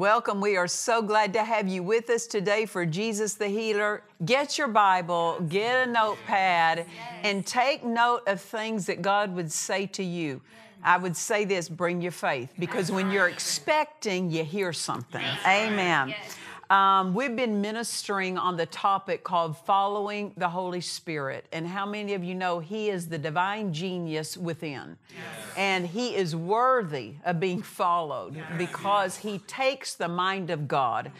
Welcome. We are so glad to have you with us today for Jesus the Healer. Get your Bible, get a notepad, and take note of things that God would say to you. I would say this bring your faith because when you're expecting, you hear something. Amen. Um, we've been ministering on the topic called Following the Holy Spirit. And how many of you know He is the divine genius within? And He is worthy of being followed because He takes the mind of God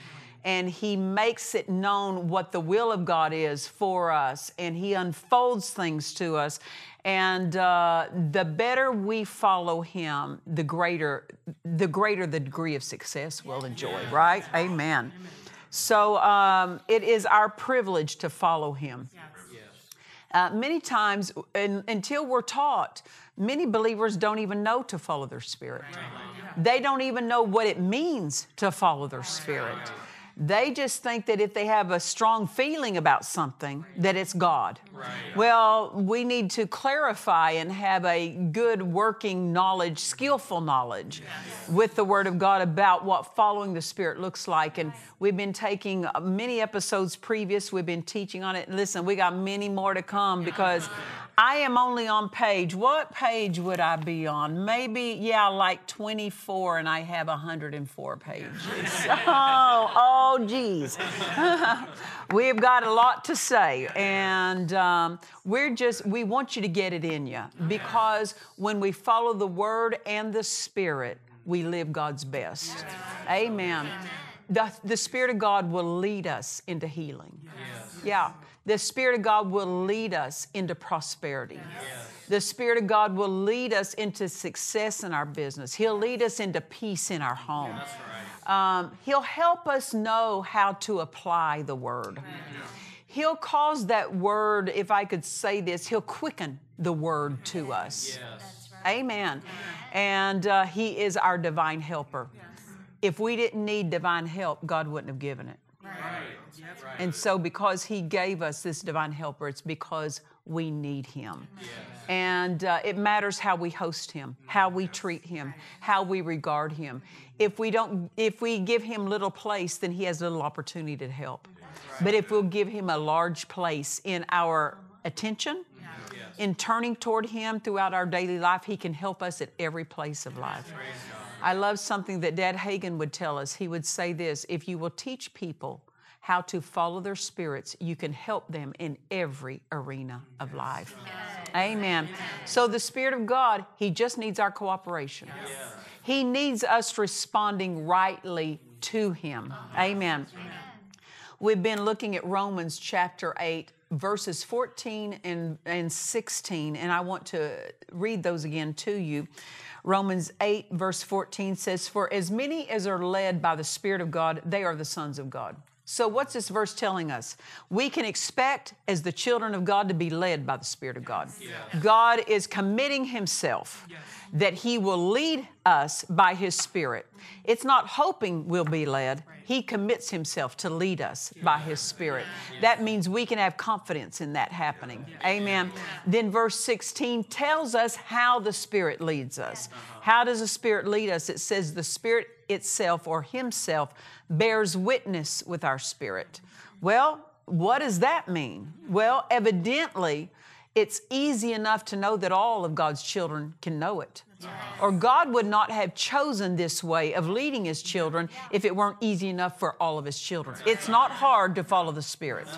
and He makes it known what the will of God is for us and He unfolds things to us. And uh, the better we follow Him, the greater, the greater the degree of success we'll enjoy, right? Amen. So um, it is our privilege to follow Him. Uh, many times, un- until we're taught, many believers don't even know to follow their spirit. They don't even know what it means to follow their spirit. They just think that if they have a strong feeling about something, that it's God. Well, we need to clarify and have a good working knowledge, skillful knowledge with the Word of God about what following the Spirit looks like. And we've been taking uh, many episodes previous, we've been teaching on it. Listen, we got many more to come because I am only on page. What page would I be on? Maybe, yeah, like 24, and I have 104 pages. oh, oh, geez. We've got a lot to say, and um, we're just, we want you to get it in you because when we follow the Word and the Spirit, we live God's best. Amen. The, the Spirit of God will lead us into healing. Yeah. The Spirit of God will lead us into prosperity. The Spirit of God will lead us into success in our business. He'll lead us into peace in our home. Um, he'll help us know how to apply the Word. He'll cause that Word, if I could say this, He'll quicken the Word to us. Amen. And uh, He is our divine helper. If we didn't need divine help, God wouldn't have given it. And so, because He gave us this divine helper, it's because we need Him. And uh, it matters how we host Him, how we treat Him, how we regard Him. If we don't, if we give Him little place, then He has little opportunity to help. But if we'll give Him a large place in our attention, in turning toward Him throughout our daily life, He can help us at every place of life. I love something that Dad Hagin would tell us. He would say this if you will teach people how to follow their spirits, you can help them in every arena of life. Amen. So the Spirit of God, He just needs our cooperation. He needs us responding rightly to Him. Uh-huh. Amen. We've been looking at Romans chapter 8, verses 14 and, and 16, and I want to read those again to you. Romans 8, verse 14 says, For as many as are led by the Spirit of God, they are the sons of God. So, what's this verse telling us? We can expect, as the children of God, to be led by the Spirit of God. God is committing Himself that He will lead us by His Spirit. It's not hoping we'll be led, He commits Himself to lead us by His Spirit. That means we can have confidence in that happening. Amen. Then, verse 16 tells us how the Spirit leads us. Uh-huh. How does the Spirit lead us? It says, The Spirit itself or Himself bears witness with our spirit. Well, what does that mean? Well, evidently, it's easy enough to know that all of God's children can know it. Or God would not have chosen this way of leading His children if it weren't easy enough for all of His children. It's not hard to follow the Spirit,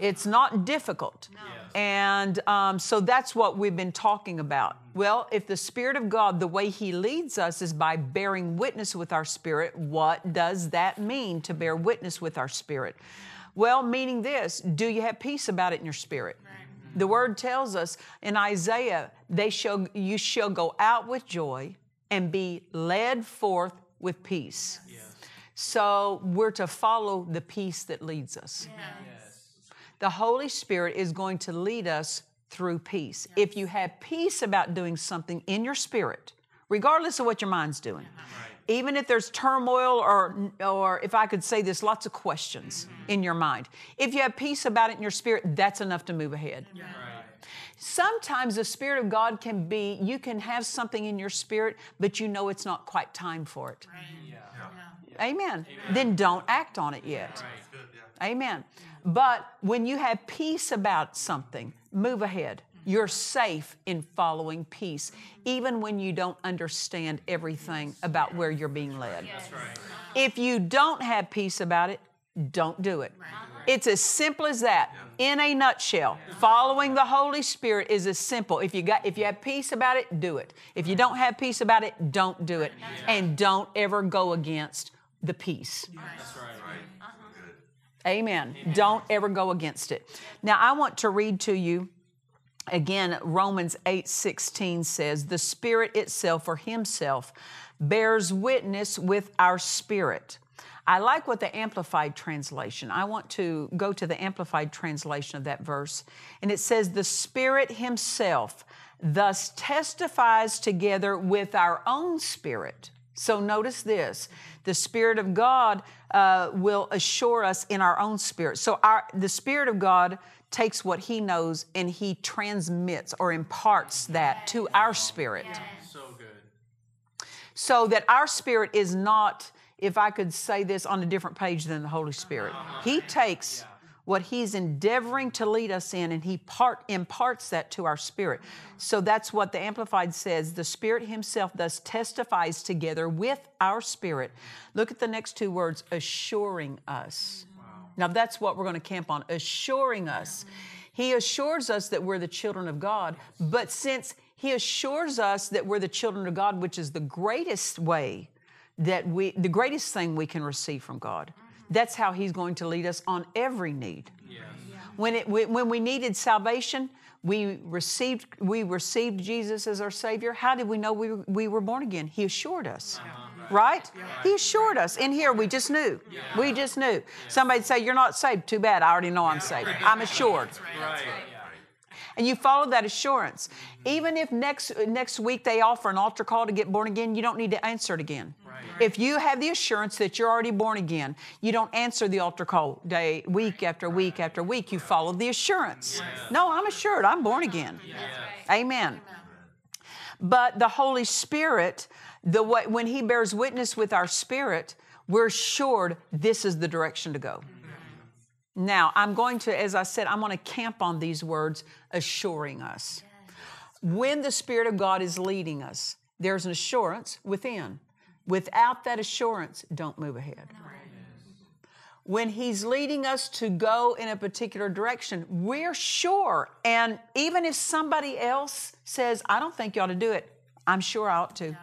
it's not difficult. And um, so that's what we've been talking about. Well, if the Spirit of God, the way He leads us is by bearing witness with our spirit, what does that mean to bear witness with our spirit? Well, meaning this do you have peace about it in your spirit? The word tells us in Isaiah, they shall, you shall go out with joy and be led forth with peace. So we're to follow the peace that leads us. The Holy Spirit is going to lead us through peace. If you have peace about doing something in your spirit, regardless of what your mind's doing, uh-huh. Even if there's turmoil or, or if I could say this, lots of questions in your mind, if you have peace about it in your spirit, that's enough to move ahead. Sometimes the Spirit of God can be, you can have something in your spirit, but you know it's not quite time for it. Mm-hmm. Amen. Then don't act on it yet. Amen. But when you have peace about something, move ahead. You're safe in following peace, even when you don't understand everything about where you're being led. If you don't have peace about it, don't do it. It's as simple as that. In a nutshell, following the Holy Spirit is as simple. If you got if you have peace about it, do it. If you don't have peace about it, don't do it. And don't ever go against the peace. Amen. Don't ever go against it. Now I want to read to you again Romans 8:16 says, "The Spirit itself or himself bears witness with our spirit." I like what the Amplified translation. I want to go to the Amplified translation of that verse. And it says, The Spirit Himself thus testifies together with our own spirit. So notice this the Spirit of God uh, will assure us in our own spirit. So our, the Spirit of God takes what He knows and He transmits or imparts that to our spirit. So good. So that our spirit is not, if I could say this, on a different page than the Holy Spirit. He uh-huh. takes what He's endeavoring to lead us in and He part, imparts that to our spirit. Uh-huh. So that's what the Amplified says. The Spirit Himself thus testifies together with our spirit. Mm-hmm. Look at the next two words assuring us. Now that's what we're going to camp on assuring us. He assures us that we're the children of God, but since He assures us that we're the children of God, which is the greatest way that we, the greatest thing we can receive from God, that's how He's going to lead us on every need. When, it, when we needed salvation, we received, we received Jesus as our Savior. How did we know we, were- we were born again? He assured us. Uh-huh. Right? He assured us. In here, we just knew. We just knew. Somebody'd say, You're not saved. Too bad. I already know I'm saved. I'm assured. Right. And you follow that assurance. Even if next, next week they offer an altar call to get born again, you don't need to answer it again. If you have the assurance that you're already born again, you don't answer the altar call day, week after week after week. You follow the assurance. No, I'm assured I'm born again. Amen. But the Holy Spirit, the way, when He bears witness with our spirit, we're assured this is the direction to go. Now, I'm going to, as I said, I'm going to camp on these words, assuring us. When the Spirit of God is leading us, there's an assurance within. Without that assurance, don't move ahead. When He's leading us to go in a particular direction, we're sure. And even if somebody else says, I don't think you ought to do it, I'm sure I ought to. Yeah,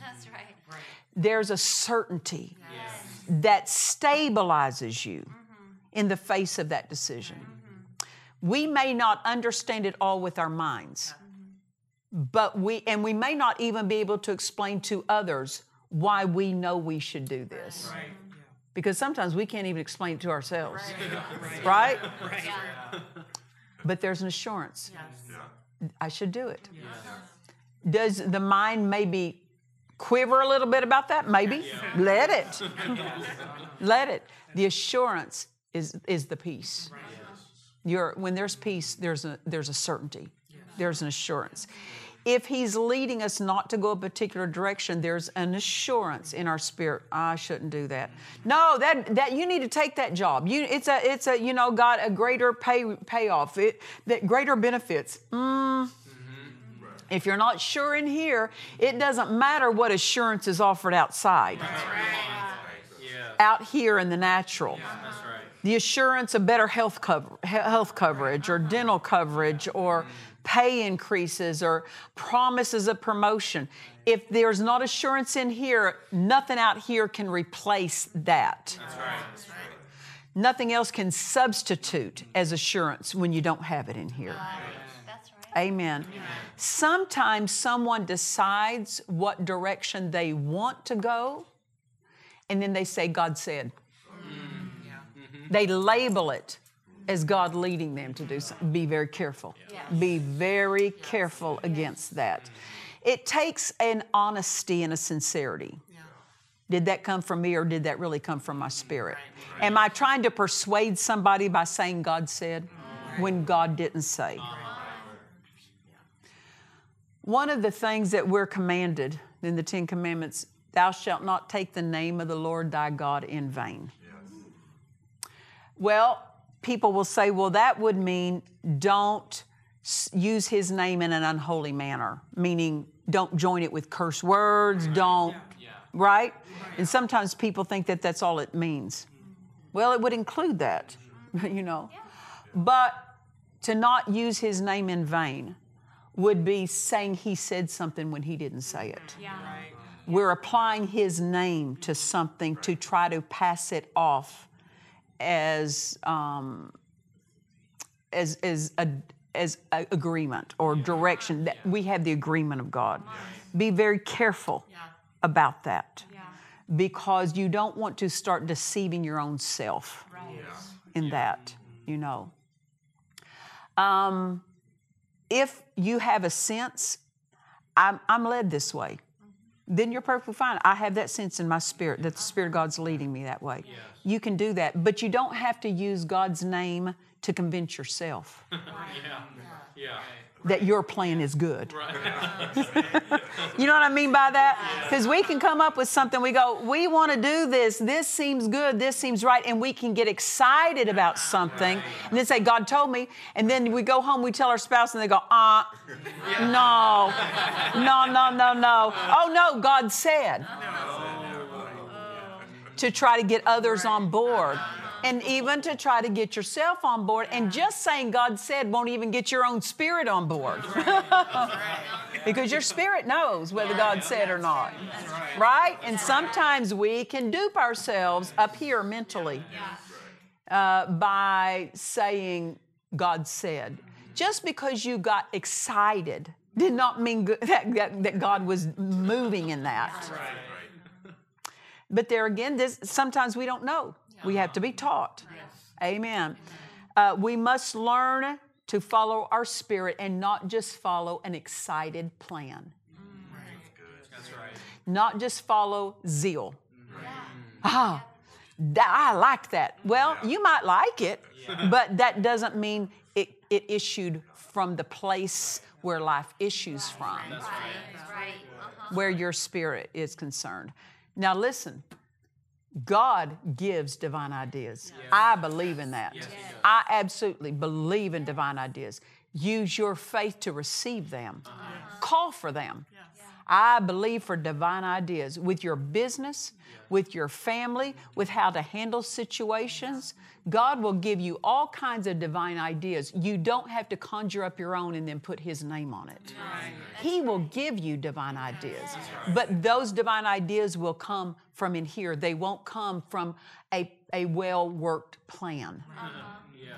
that's right. There's a certainty that stabilizes you mm-hmm. in the face of that decision. Mm-hmm. We may not understand it all with our minds, mm-hmm. but we, and we may not even be able to explain to others why we know we should do this. Because sometimes we can't even explain it to ourselves, right? But there's an assurance. I should do it. Does the mind maybe quiver a little bit about that? Maybe. Let it. Let it. The assurance is, is the peace. You're, when there's peace, there's a, there's a certainty, there's an assurance. If He's leading us not to go a particular direction, there's an assurance in our spirit. I shouldn't do that. No, that that you need to take that job. You, it's a it's a you know got a greater pay payoff. It that greater benefits. Mm, If you're not sure in here, it doesn't matter what assurance is offered outside. Out here in the natural. Right. the assurance of better health, cover, health coverage or dental coverage or pay increases or promises of promotion. If there's not assurance in here, nothing out here can replace that. That's right. Nothing else can substitute as assurance when you don't have it in here. Right. Amen. Sometimes someone decides what direction they want to go, and then they say, God said. They label it as God leading them to do something. Be very careful. Be very careful against that. It takes an honesty and a sincerity. Did that come from me or did that really come from my spirit? Am I trying to persuade somebody by saying God said when God didn't say? Uh-huh. One of the things that we're commanded in the Ten Commandments, thou shalt not take the name of the Lord thy God in vain. Yes. Well, people will say, well, that would mean don't use his name in an unholy manner, meaning don't join it with curse words, don't, yeah. right? And sometimes people think that that's all it means. Well, it would include that, you know. Yeah. But to not use his name in vain would be saying he said something when he didn't say it. Yeah. We're applying his name to something to try to pass it off as um, as as a as a agreement or direction that we have the agreement of God. Be very careful about that Yeah. because you don't want to start deceiving your own self Right. in that, you know. Um, if you have a sense, I'm, I'm led this way, then you're perfectly fine. I have that sense in my spirit that the Spirit of God's leading me that way. You can do that, but you don't have to use God's name to convince yourself Yeah. Yeah. That your plan is good. you know what I mean by that? Because we can come up with something, we go, we want to do this, this seems good, this seems right, and we can get excited about something and then say, God told me. And then we go home, we tell our spouse, and they go, uh, no, no, no, no, no. Oh, no, God said. To try to get others on board. And even to try to get yourself on board. And just saying God said won't even get your own spirit on board. because your spirit knows whether God said or not. Right? And sometimes we can dupe ourselves up here mentally uh, by saying God said. Just because you got excited did not mean that, that, that God was moving in that. But there again, this, sometimes we don't know. We have to be taught. Amen. Uh, we must learn to follow our spirit and not just follow an excited plan. That's right. Not just follow zeal. Ah, that, I like that. Well, you might like it, but that doesn't mean it, it issued from the place where life issues from, Right. Uh-huh. where your spirit is concerned. Now, listen. God gives divine ideas. I believe in that. I absolutely believe in divine ideas. Use your faith to receive them. Uh-huh. Call for them. I believe for divine ideas with your business, with your family, with how to handle situations. God will give you all kinds of divine ideas. You don't have to conjure up your own and then put His name on it. He will give you divine ideas. But those divine ideas will come from in here, they won't come from a, a well worked plan uh-huh. Yeah.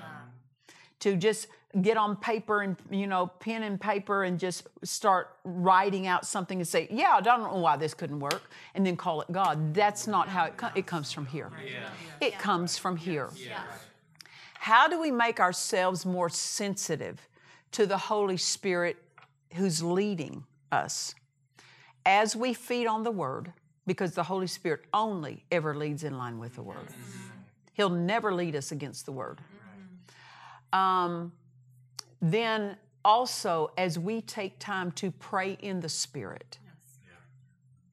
to just get on paper and you know pen and paper and just start writing out something and say yeah i don't know why this couldn't work and then call it god. That's not how it, co- it comes from here. It comes from here. How do we make ourselves more sensitive to the holy spirit who's leading us? As we feed on the word because the holy spirit only ever leads in line with the word. He'll never lead us against the word. Um, then also as we take time to pray in the spirit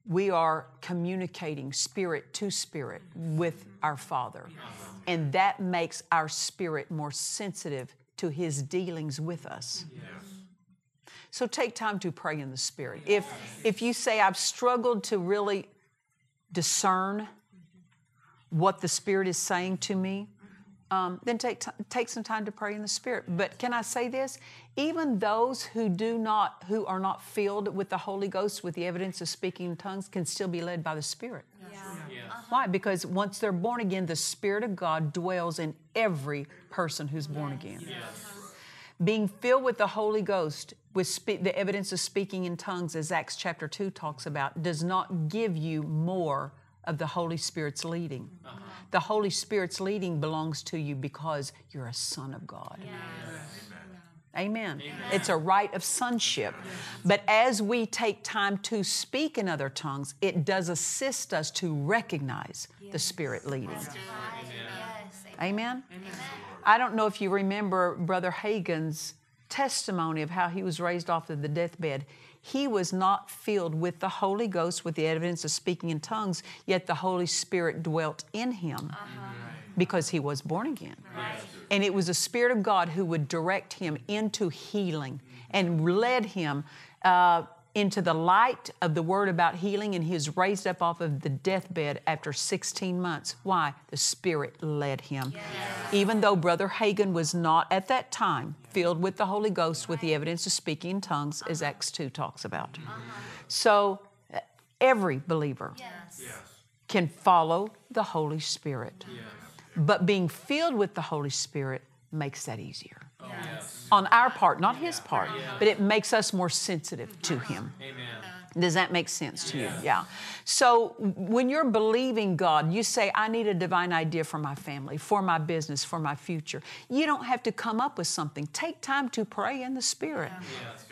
we are communicating spirit to spirit with our father. And that makes our spirit more sensitive to his dealings with us. So take time to pray in the Spirit. If, if you say, I've struggled to really discern mm-hmm. what the Spirit is saying to me, um, then take, t- take some time to pray in the Spirit. But can I say this? Even those who do not, who are not filled with the Holy Ghost with the evidence of speaking in tongues can still be led by the Spirit. Why? Because once they're born again, the Spirit of God dwells in every person who's born again. Being filled with the Holy Ghost, with spe- the evidence of speaking in tongues, as Acts chapter 2 talks about, does not give you more of the Holy Spirit's leading. The Holy Spirit's leading belongs to you because you're a son of God. Amen. It's a right of sonship. But as we take time to speak in other tongues, it does assist us to recognize the Spirit leading. Yes. Amen? I don't know if you remember Brother Hagin's testimony of how he was raised off of the deathbed. He was not filled with the Holy Ghost with the evidence of speaking in tongues, yet the Holy Spirit dwelt in him because he was born again. And it was the Spirit of God who would direct him into healing and led him uh, into the light of the word about healing. And he was raised up off of the deathbed after 16 months. Why? The Spirit led him. Even though Brother Hagin was not at that time filled with the Holy Ghost with the evidence of speaking in tongues, as Acts 2 talks about. So, uh, every believer Yes. can follow the Holy Spirit. But being filled with the Holy Spirit makes that easier. Oh, On our part, not his part, but it makes us more sensitive to him. Amen. Does that make sense to you? Yeah. So when you're believing God, you say, I need a divine idea for my family, for my business, for my future. You don't have to come up with something. Take time to pray in the Spirit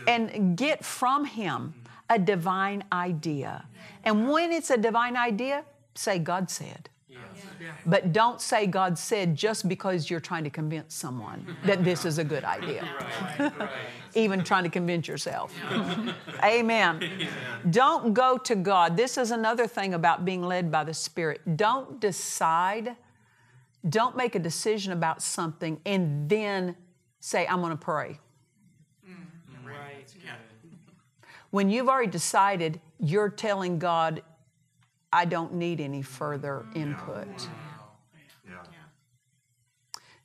and get from Him a divine idea. And when it's a divine idea, say, God said. But don't say God said just because you're trying to convince someone that this is a good idea. Even trying to convince yourself. Amen. Don't go to God. This is another thing about being led by the Spirit. Don't decide, don't make a decision about something and then say, I'm going to pray. Mm, right. When you've already decided, you're telling God, I don't need any further input.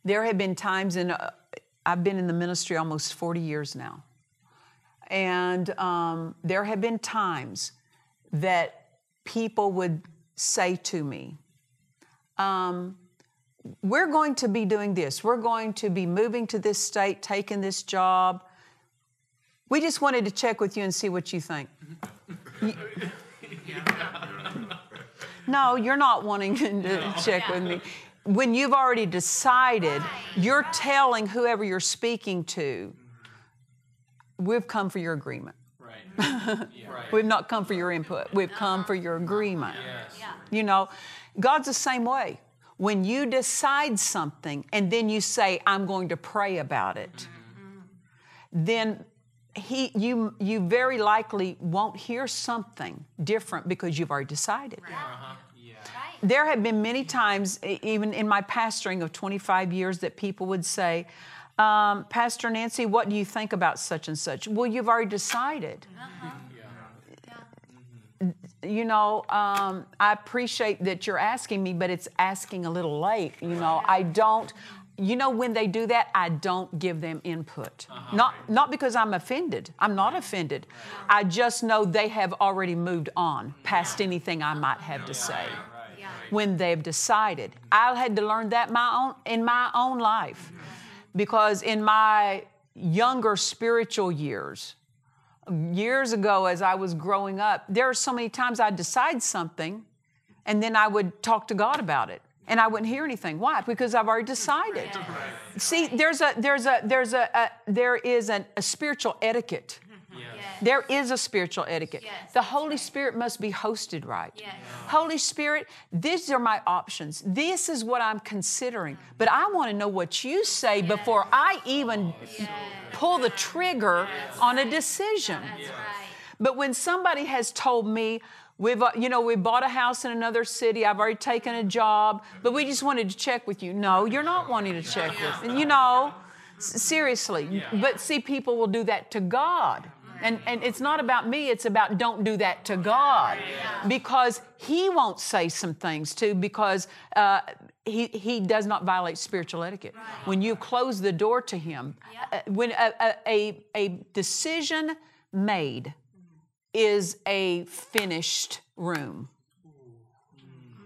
There have been times in, uh, I've been in the ministry almost 40 years now. And um, there have been times that people would say to me, um, We're going to be doing this. We're going to be moving to this state, taking this job. We just wanted to check with you and see what you think. You- no, you're not wanting to check with me. When you've already decided, you're telling whoever you're speaking to, we've come for your agreement. Right. right. We've not come for your input. We've come for your agreement. Yes. Yeah. You know, God's the same way. When you decide something and then you say, I'm going to pray about it, mm-hmm. then he, you, you very likely won't hear something different because you've already decided. Uh-huh. Yeah. Right. There have been many times, even in my pastoring of 25 years, that people would say, um, Pastor Nancy, what do you think about such and such? Well, you've already decided. You know, um, I appreciate that you're asking me, but it's asking a little late. You know, I don't. You know, when they do that, I don't give them input. Uh-huh. Not not because I'm offended. I'm not offended. I just know they have already moved on past anything I might have to say Yeah. when they've decided. I had to learn that my own in my own life because in my younger spiritual years, years ago as I was growing up, there are so many times I'd decide something and then I would talk to God about it. And I wouldn't hear anything. Why? Because I've already decided. See, there's a there's a there's a, a there is an, a spiritual etiquette. There is a spiritual etiquette. Yes, the Holy Spirit must be hosted right. Yes. Holy Spirit, these are my options. This is what I'm considering. But I want to know what you say before I even pull the trigger on a decision. That's. But when somebody has told me, we've, uh, you know, we bought a house in another city, I've already taken a job, but we just wanted to check with you. No, you're not wanting to check with. And you know, seriously. But see, people will do that to God. And, and it's not about me, it's about don't do that to God. Because He won't say some things too, because uh, he, he does not violate spiritual etiquette. When you close the door to Him, uh, when a, a, a, a decision made is a finished room,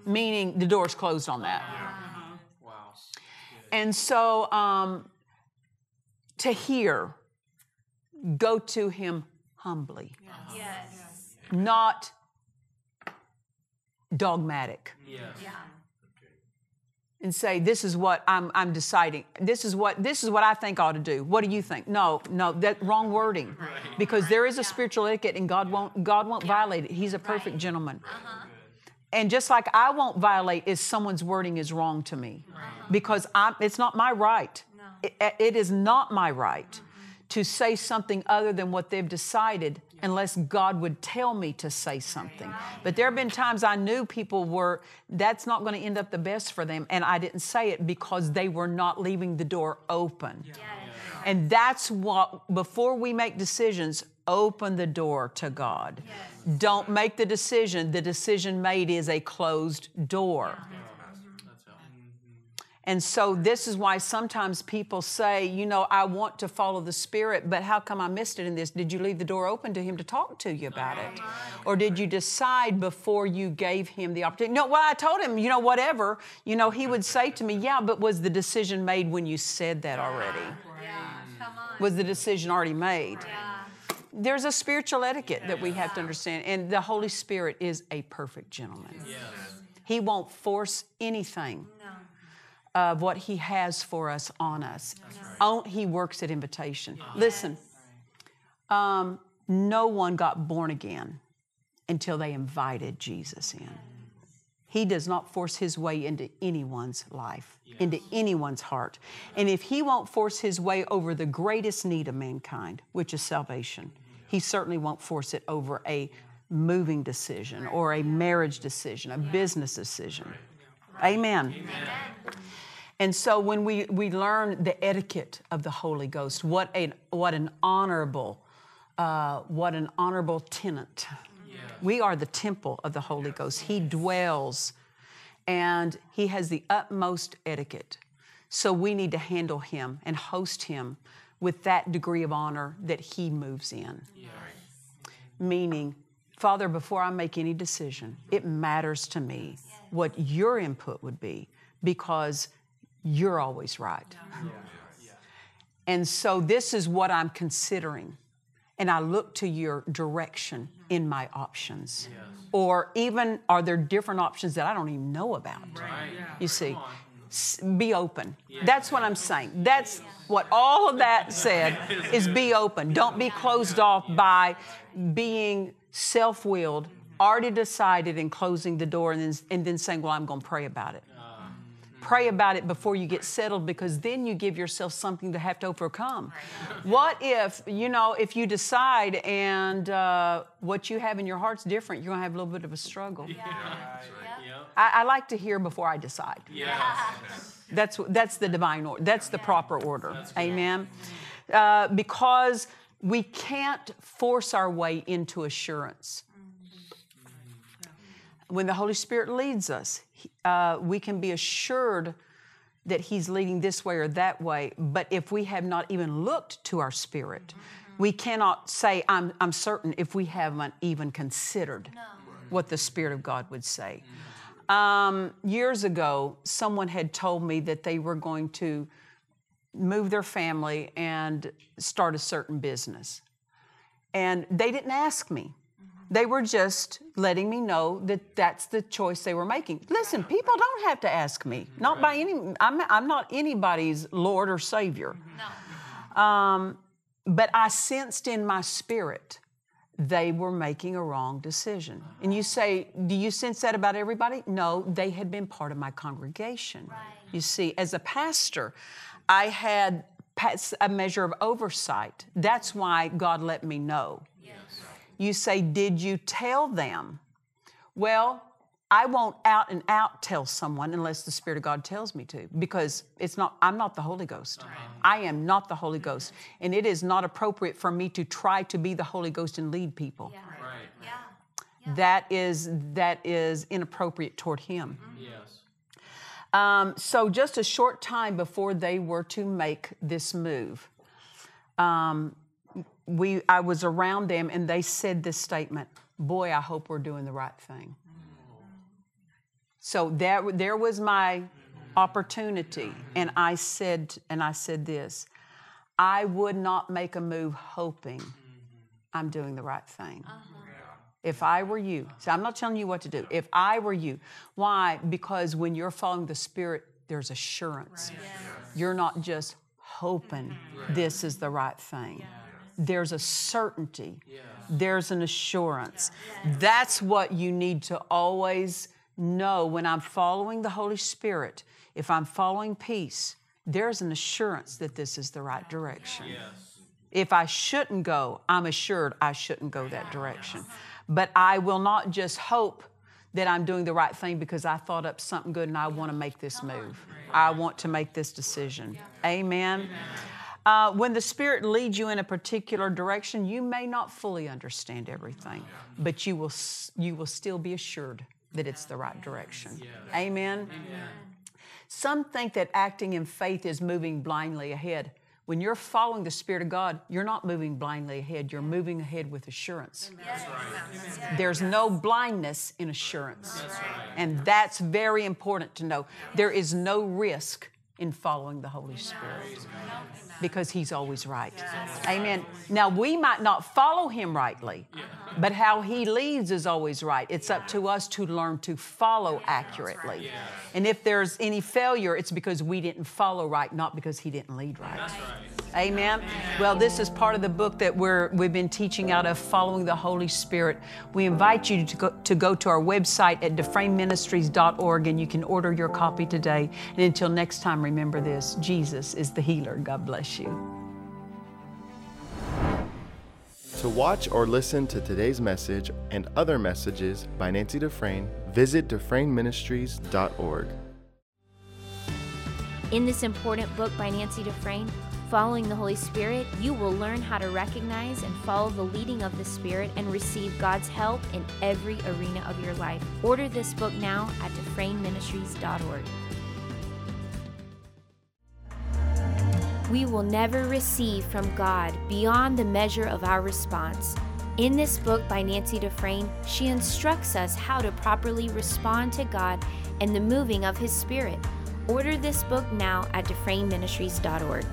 meaning the door's closed on that. Wow. And so um, to hear, go to him humbly, Yes. not dogmatic. Yes. Yeah. And say, this is what I'm, I'm deciding. This is what this is what I think ought to do. What do you think? No, no, that wrong wording. Because there is a spiritual etiquette and God won't God won't violate it. He's a perfect gentleman. Uh-huh. And just like I won't violate if someone's wording is wrong to me, uh-huh. because I'm, it's not my right. It, it is not my right to say something other than what they've decided unless God would tell me to say something. But there have been times I knew people were, that's not going to end up the best for them. And I didn't say it because they were not leaving the door open. And that's what, before we make decisions, open the door to God. Don't make the decision. The decision made is a closed door. And so, this is why sometimes people say, you know, I want to follow the Spirit, but how come I missed it in this? Did you leave the door open to Him to talk to you about it? Or did you decide before you gave Him the opportunity? No, well, I told Him, you know, whatever. You know, He would say to me, yeah, but was the decision made when you said that already? Yeah. Come on. Was the decision already made? Yeah. There's a spiritual etiquette that we have to understand, and the Holy Spirit is a perfect gentleman. Yes. He won't force anything No. Of what He has for us on us. On- he works at invitation. Listen, um, no one got born again until they invited Jesus in. He does not force his way into anyone's life, into anyone's heart. And if he won't force his way over the greatest need of mankind, which is salvation, he certainly won't force it over a moving decision or a marriage decision, a business decision. Amen. And so when we, we learn the etiquette of the Holy Ghost, what, a, what an honorable, uh, what an honorable tenant. We are the temple of the Holy Ghost. He dwells and he has the utmost etiquette. So we need to handle him and host him with that degree of honor that he moves in. Meaning, Father, before I make any decision, it matters to me what your input would be because you're always right. And so this is what I'm considering. And I look to your direction mm-hmm. in my options. Or even, are there different options that I don't even know about? You see, be open. That's what I'm saying. That's what all of that said is be open. Don't be closed off by being self willed, mm-hmm. already decided, and closing the door and then, and then saying, Well, I'm going to pray about it. Pray about it before you get settled because then you give yourself something to have to overcome. What if, you know, if you decide and uh, what you have in your heart's different, you're going to have a little bit of a struggle. Yep. I, I like to hear before I decide. Yes. That's, that's the divine order. That's the proper order. Amen. Uh, because we can't force our way into assurance. When the Holy Spirit leads us, he- uh, we can be assured that He's leading this way or that way. But if we have not even looked to our spirit, we cannot say, I'm, I'm certain, if we haven't even considered what the Spirit of God would say. Um, years ago, someone had told me that they were going to move their family and start a certain business. And they didn't ask me. They were just letting me know that that's the choice they were making. Listen, people don't have to ask me. Not by any, I'm, I'm not anybody's Lord or Savior. Um, but I sensed in my spirit they were making a wrong decision. And you say, Do you sense that about everybody? No, they had been part of my congregation. You see, as a pastor, I had a measure of oversight. That's why God let me know. You say, Did you tell them? Well, I won't out and out tell someone unless the Spirit of God tells me to, because it's not, I'm not the Holy Ghost. I am not the Holy Ghost. And it is not appropriate for me to try to be the Holy Ghost and lead people. Yeah. Right. Yeah. That is that is inappropriate toward him. Yes. Um, so just a short time before they were to make this move, um, we I was around them and they said this statement, "Boy, I hope we're doing the right thing." So that there was my opportunity, and I said and I said this, I would not make a move hoping I'm doing the right thing. Uh-huh. If I were you, so I'm not telling you what to do. If I were you, why? Because when you're following the Spirit, there's assurance. You're not just hoping mm-hmm. this is the right thing. There's a certainty. There's an assurance. That's what you need to always know when I'm following the Holy Spirit. If I'm following peace, there's an assurance that this is the right direction. If I shouldn't go, I'm assured I shouldn't go that direction. But I will not just hope that I'm doing the right thing because I thought up something good and I want to make this move. I want to make this decision. Amen. Uh, when the Spirit leads you in a particular direction, you may not fully understand everything, but you will you will still be assured that it's the right direction. Amen. Some think that acting in faith is moving blindly ahead. When you're following the Spirit of God, you're not moving blindly ahead, you're moving ahead with assurance. There's no blindness in assurance. And that's very important to know. There is no risk in following the Holy Spirit because He's always right. Amen. Now, we might not follow Him rightly, but how He leads is always right. It's up to us to learn to follow accurately. And if there's any failure, it's because we didn't follow right, not because He didn't lead right. Amen. Well, this is part of the book that we're we've been teaching out of following the Holy Spirit. We invite you to go to, go to our website at dufresneministries.org and you can order your copy today. And until next time, remember this: Jesus is the healer. God bless you. To watch or listen to today's message and other messages by Nancy Dufresne, visit DufresneMinistries.org. In this important book by Nancy Dufresne, Following the Holy Spirit, you will learn how to recognize and follow the leading of the Spirit and receive God's help in every arena of your life. Order this book now at DufresneMinistries.org. We will never receive from God beyond the measure of our response. In this book by Nancy Dufresne, she instructs us how to properly respond to God and the moving of His Spirit. Order this book now at DufresneMinistries.org.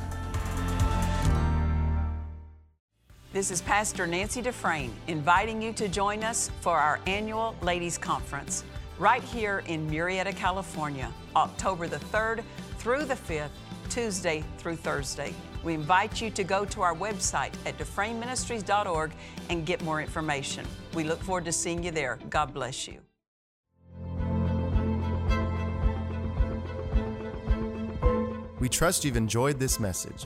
This is Pastor Nancy Dufresne inviting you to join us for our annual Ladies Conference right here in Murrieta, California, October the 3rd through the 5th, Tuesday through Thursday. We invite you to go to our website at DufresneMinistries.org and get more information. We look forward to seeing you there. God bless you. We trust you've enjoyed this message.